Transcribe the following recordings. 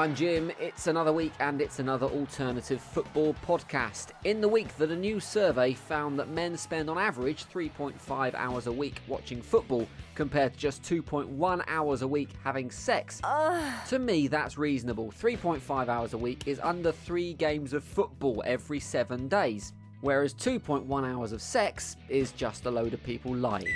I'm Jim. It's another week and it's another alternative football podcast. In the week that a new survey found that men spend on average 3.5 hours a week watching football compared to just 2.1 hours a week having sex. To me, that's reasonable. 3.5 hours a week is under three games of football every seven days, whereas 2.1 hours of sex is just a load of people lying.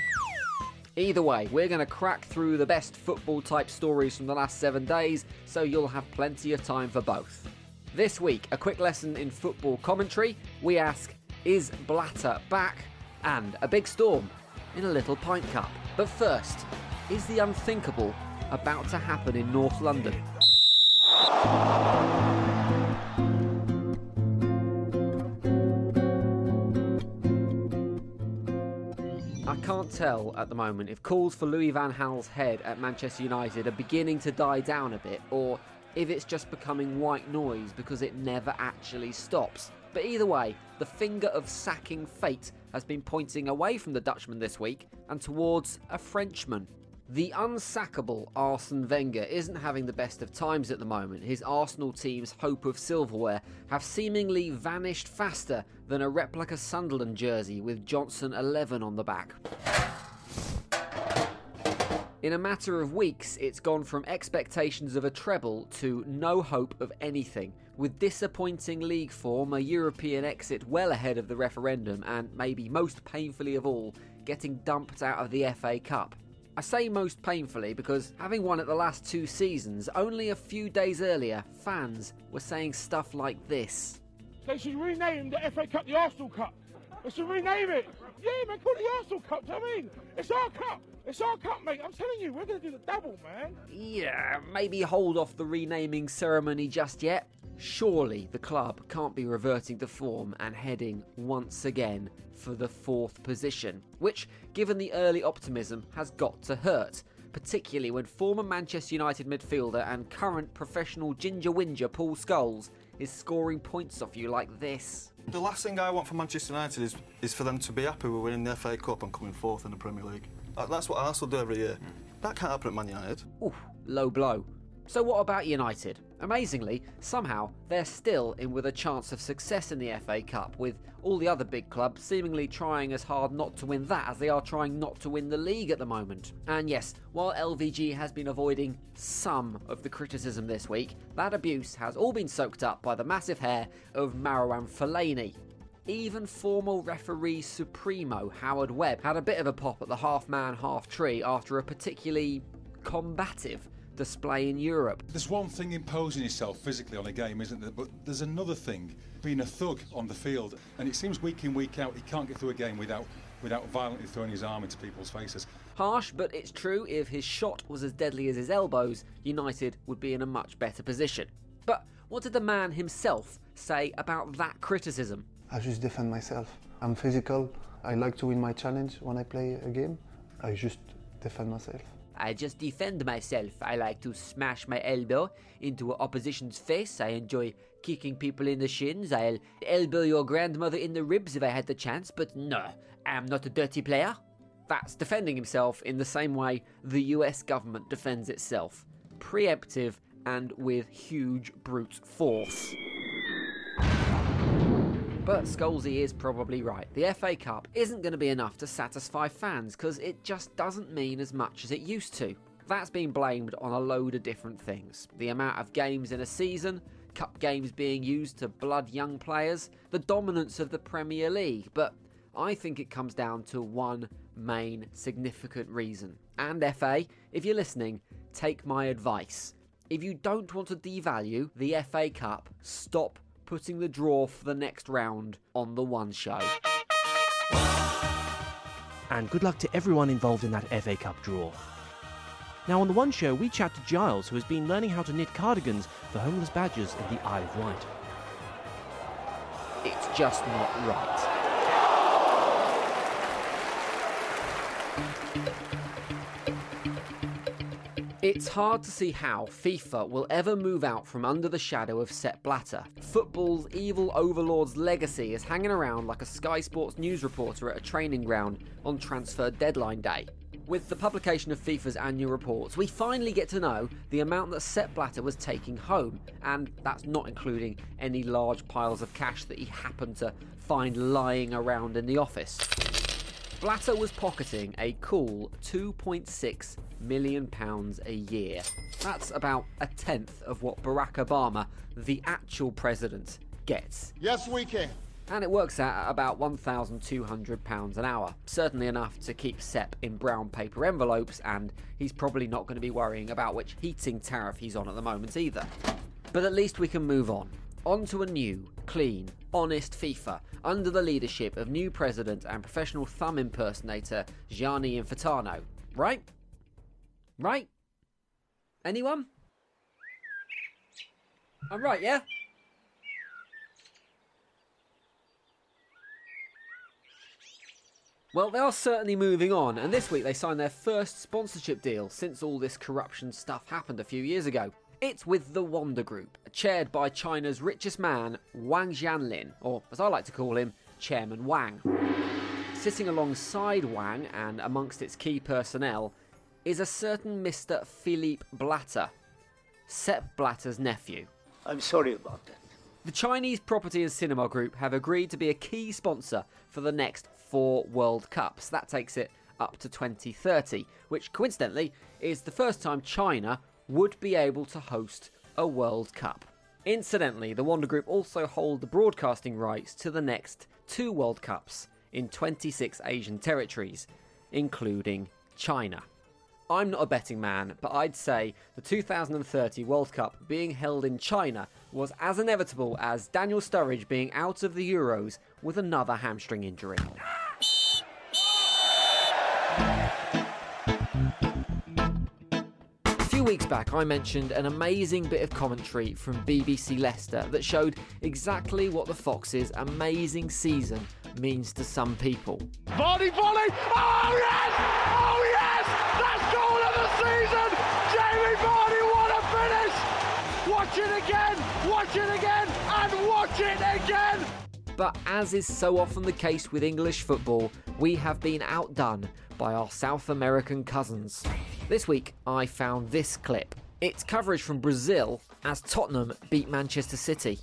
Either way, we're going to crack through the best football type stories from the last seven days, so you'll have plenty of time for both. This week, a quick lesson in football commentary. We ask, is Blatter back? And a big storm in a little pint cup. But first, is the unthinkable about to happen in North London? Can't tell at the moment if calls for Louis Van Gaal's head at Manchester United are beginning to die down a bit, or if it's just becoming white noise because it never actually stops. But either way, the finger of sacking fate has been pointing away from the Dutchman this week and towards a Frenchman. The unsackable Arsene Wenger isn't having the best of times at the moment. His Arsenal team's hope of silverware have seemingly vanished faster than a replica Sunderland jersey with Johnson 11 on the back. In a matter of weeks, it's gone from expectations of a treble to no hope of anything, with disappointing league form, a European exit well ahead of the referendum, and maybe most painfully of all, getting dumped out of the FA Cup. I say most painfully because having won it the last two seasons, only a few days earlier, fans were saying stuff like this. They should rename the FA Cup the Arsenal Cup. They should rename it. Yeah, man, call it the Arsenal Cup. Do you know I mean? It's our cup. It's our cup, mate. I'm telling you, we're going to do the double, man. Yeah, maybe hold off the renaming ceremony just yet. Surely the club can't be reverting to form and heading once again for the fourth position, which, given the early optimism, has got to hurt. Particularly when former Manchester United midfielder and current professional ginger whinger Paul Scholes is scoring points off you like this. The last thing I want for Manchester United is, is for them to be happy with winning the FA Cup and coming fourth in the Premier League. That's what Arsenal do every year. Hmm. That can't happen at Man United. Ooh, low blow. So, what about United? Amazingly, somehow they're still in with a chance of success in the FA Cup, with all the other big clubs seemingly trying as hard not to win that as they are trying not to win the league at the moment. And yes, while LVG has been avoiding some of the criticism this week, that abuse has all been soaked up by the massive hair of Marouane Fellaini. Even former referee Supremo Howard Webb had a bit of a pop at the half man, half tree after a particularly combative display in Europe. There's one thing imposing yourself physically on a game, isn't there? But there's another thing, being a thug on the field. And it seems week in, week out, he can't get through a game without without violently throwing his arm into people's faces. Harsh, but it's true if his shot was as deadly as his elbows, United would be in a much better position. But what did the man himself say about that criticism? I just defend myself. I'm physical. I like to win my challenge when I play a game. I just defend myself. I just defend myself. I like to smash my elbow into opposition's face. I enjoy kicking people in the shins. I'll elbow your grandmother in the ribs if I had the chance, but no, I'm not a dirty player. That's defending himself in the same way the US government defends itself preemptive and with huge brute force. But Scholesy is probably right. The FA Cup isn't going to be enough to satisfy fans because it just doesn't mean as much as it used to. That's been blamed on a load of different things. The amount of games in a season, cup games being used to blood young players, the dominance of the Premier League, but I think it comes down to one main significant reason. And FA, if you're listening, take my advice. If you don't want to devalue the FA Cup, stop putting the draw for the next round on the one show. and good luck to everyone involved in that FA Cup draw. Now, on the One Show, we chat to Giles, who has been learning how to knit cardigans for homeless badgers in the Isle of Wight. It's just not right. It's hard to see how FIFA will ever move out from under the shadow of Sepp Blatter. Football's evil overlord's legacy is hanging around like a Sky Sports news reporter at a training ground on transfer deadline day. With the publication of FIFA's annual reports, we finally get to know the amount that Sepp Blatter was taking home, and that's not including any large piles of cash that he happened to find lying around in the office. Blatter was pocketing a cool £2.6 million a year. That's about a tenth of what Barack Obama, the actual president, gets. Yes, we can. And it works out at about £1,200 an hour. Certainly enough to keep Sepp in brown paper envelopes, and he's probably not going to be worrying about which heating tariff he's on at the moment either. But at least we can move on. On to a new, clean, honest FIFA under the leadership of new president and professional thumb impersonator Gianni Infantino. Right? Right? Anyone? I'm right, yeah? Well, they are certainly moving on, and this week they signed their first sponsorship deal since all this corruption stuff happened a few years ago. It's with the Wanda Group, chaired by China's richest man, Wang Jianlin, or as I like to call him, Chairman Wang. Sitting alongside Wang and amongst its key personnel is a certain Mr. Philippe Blatter, Sepp Blatter's nephew. I'm sorry about that. The Chinese Property and Cinema Group have agreed to be a key sponsor for the next four World Cups. That takes it up to 2030, which coincidentally is the first time China would be able to host a World Cup. Incidentally, the Wanda Group also hold the broadcasting rights to the next two World Cups in 26 Asian territories, including China. I'm not a betting man, but I'd say the 2030 World Cup being held in China was as inevitable as Daniel Sturridge being out of the Euros with another hamstring injury. Weeks back, I mentioned an amazing bit of commentary from BBC Leicester that showed exactly what the Foxes' amazing season means to some people. Vardy volley! Oh yes! Oh yes! That's goal of the season! Jamie Vardy, what a finish! Watch it again! Watch it again! And watch it again! But as is so often the case with English football, we have been outdone by our South American cousins. This week, I found this clip. It's coverage from Brazil as Tottenham beat Manchester City.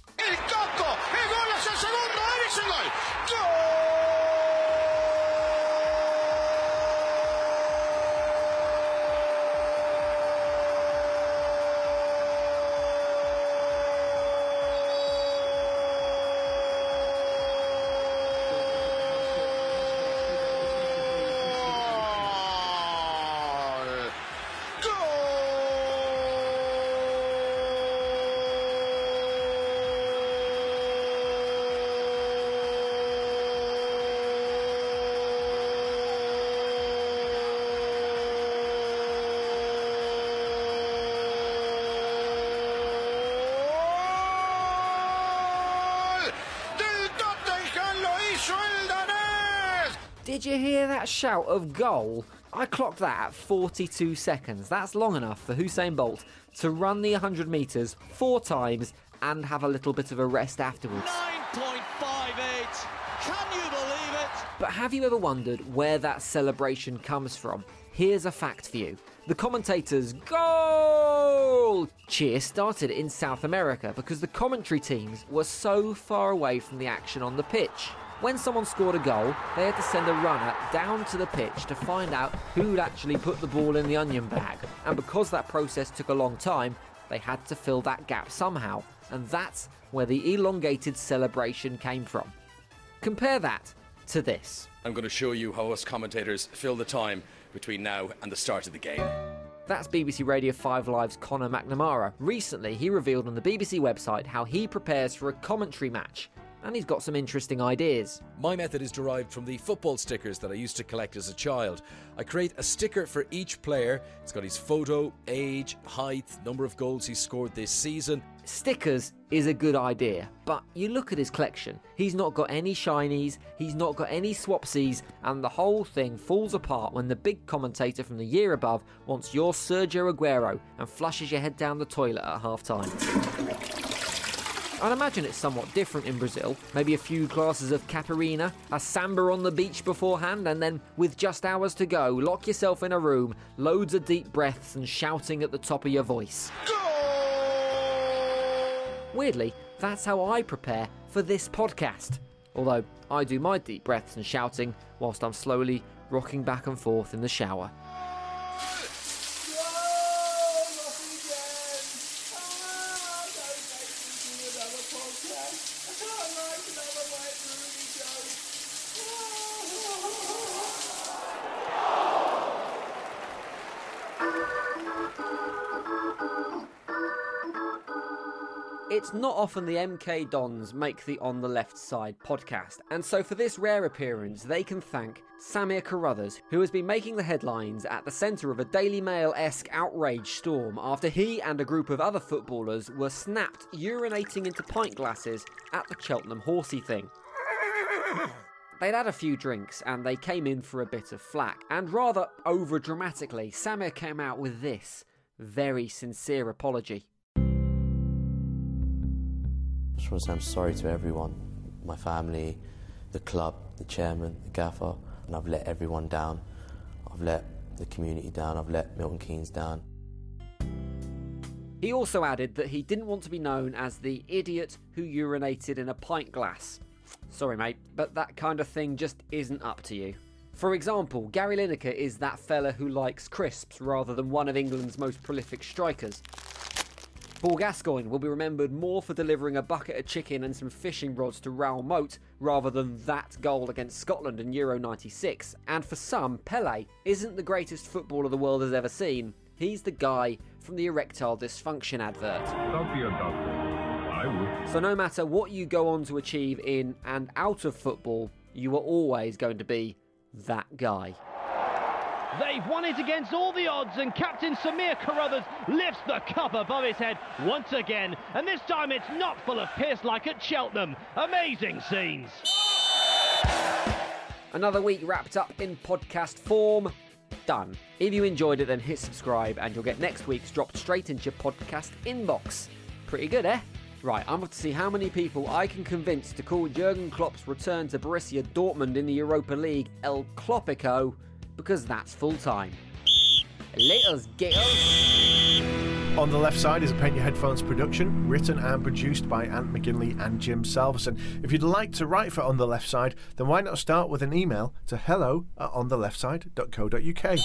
Did you hear that shout of goal? I clocked that at 42 seconds. That's long enough for Usain Bolt to run the 100 metres four times and have a little bit of a rest afterwards. 9.58. Can you believe it? But have you ever wondered where that celebration comes from? Here's a fact for you. The commentators' goal cheer started in South America because the commentary teams were so far away from the action on the pitch. When someone scored a goal, they had to send a runner down to the pitch to find out who'd actually put the ball in the onion bag. And because that process took a long time, they had to fill that gap somehow. And that's where the elongated celebration came from. Compare that to this. I'm going to show you how us commentators fill the time between now and the start of the game. That's BBC Radio 5 Live's Conor McNamara. Recently, he revealed on the BBC website how he prepares for a commentary match, and he's got some interesting ideas. My method is derived from the football stickers that I used to collect as a child. I create a sticker for each player. It's got his photo, age, height, number of goals he scored this season. Stickers is a good idea, but you look at his collection. He's not got any shinies, he's not got any swapsies, and the whole thing falls apart when the big commentator from the year above wants your Sergio Aguero and flushes your head down the toilet at half time. I'd imagine it's somewhat different in Brazil. Maybe a few glasses of caipirinha, a samba on the beach beforehand, and then, with just hours to go, lock yourself in a room, loads of deep breaths, and shouting at the top of your voice. Weirdly, that's how I prepare for this podcast. Although I do my deep breaths and shouting whilst I'm slowly rocking back and forth in the shower. It's not often the MK Dons make the On the Left Side podcast, and so for this rare appearance, they can thank Samir Carruthers, who has been making the headlines at the centre of a Daily Mail esque outrage storm after he and a group of other footballers were snapped urinating into pint glasses at the Cheltenham Horsey thing. They'd had a few drinks and they came in for a bit of flack, and rather over dramatically, Samir came out with this very sincere apology. Want to say I'm sorry to everyone, my family, the club, the chairman, the gaffer, and I've let everyone down. I've let the community down, I've let Milton Keynes down. He also added that he didn't want to be known as the idiot who urinated in a pint glass. Sorry, mate, but that kind of thing just isn't up to you. For example, Gary Lineker is that fella who likes crisps rather than one of England's most prolific strikers. Paul Gascoigne will be remembered more for delivering a bucket of chicken and some fishing rods to Raoul Moat rather than that goal against Scotland in Euro 96. And for some, Pele isn't the greatest footballer the world has ever seen. He's the guy from the erectile dysfunction advert. Don't be a doctor. I would. So no matter what you go on to achieve in and out of football, you are always going to be that guy. They've won it against all the odds, and Captain Samir Carruthers lifts the cup above his head once again. And this time it's not full of piss like at Cheltenham. Amazing scenes. Another week wrapped up in podcast form. Done. If you enjoyed it, then hit subscribe, and you'll get next week's dropped straight into your podcast inbox. Pretty good, eh? Right, I'm off to see how many people I can convince to call Jurgen Klopp's return to Borussia Dortmund in the Europa League El Kloppico because that's full time. Laters, gators. On the Left Side is a Paint Your Headphones production, written and produced by Ant McGinley and Jim Salverson. If you'd like to write for On the Left Side, then why not start with an email to hello at ontheleftside.co.uk.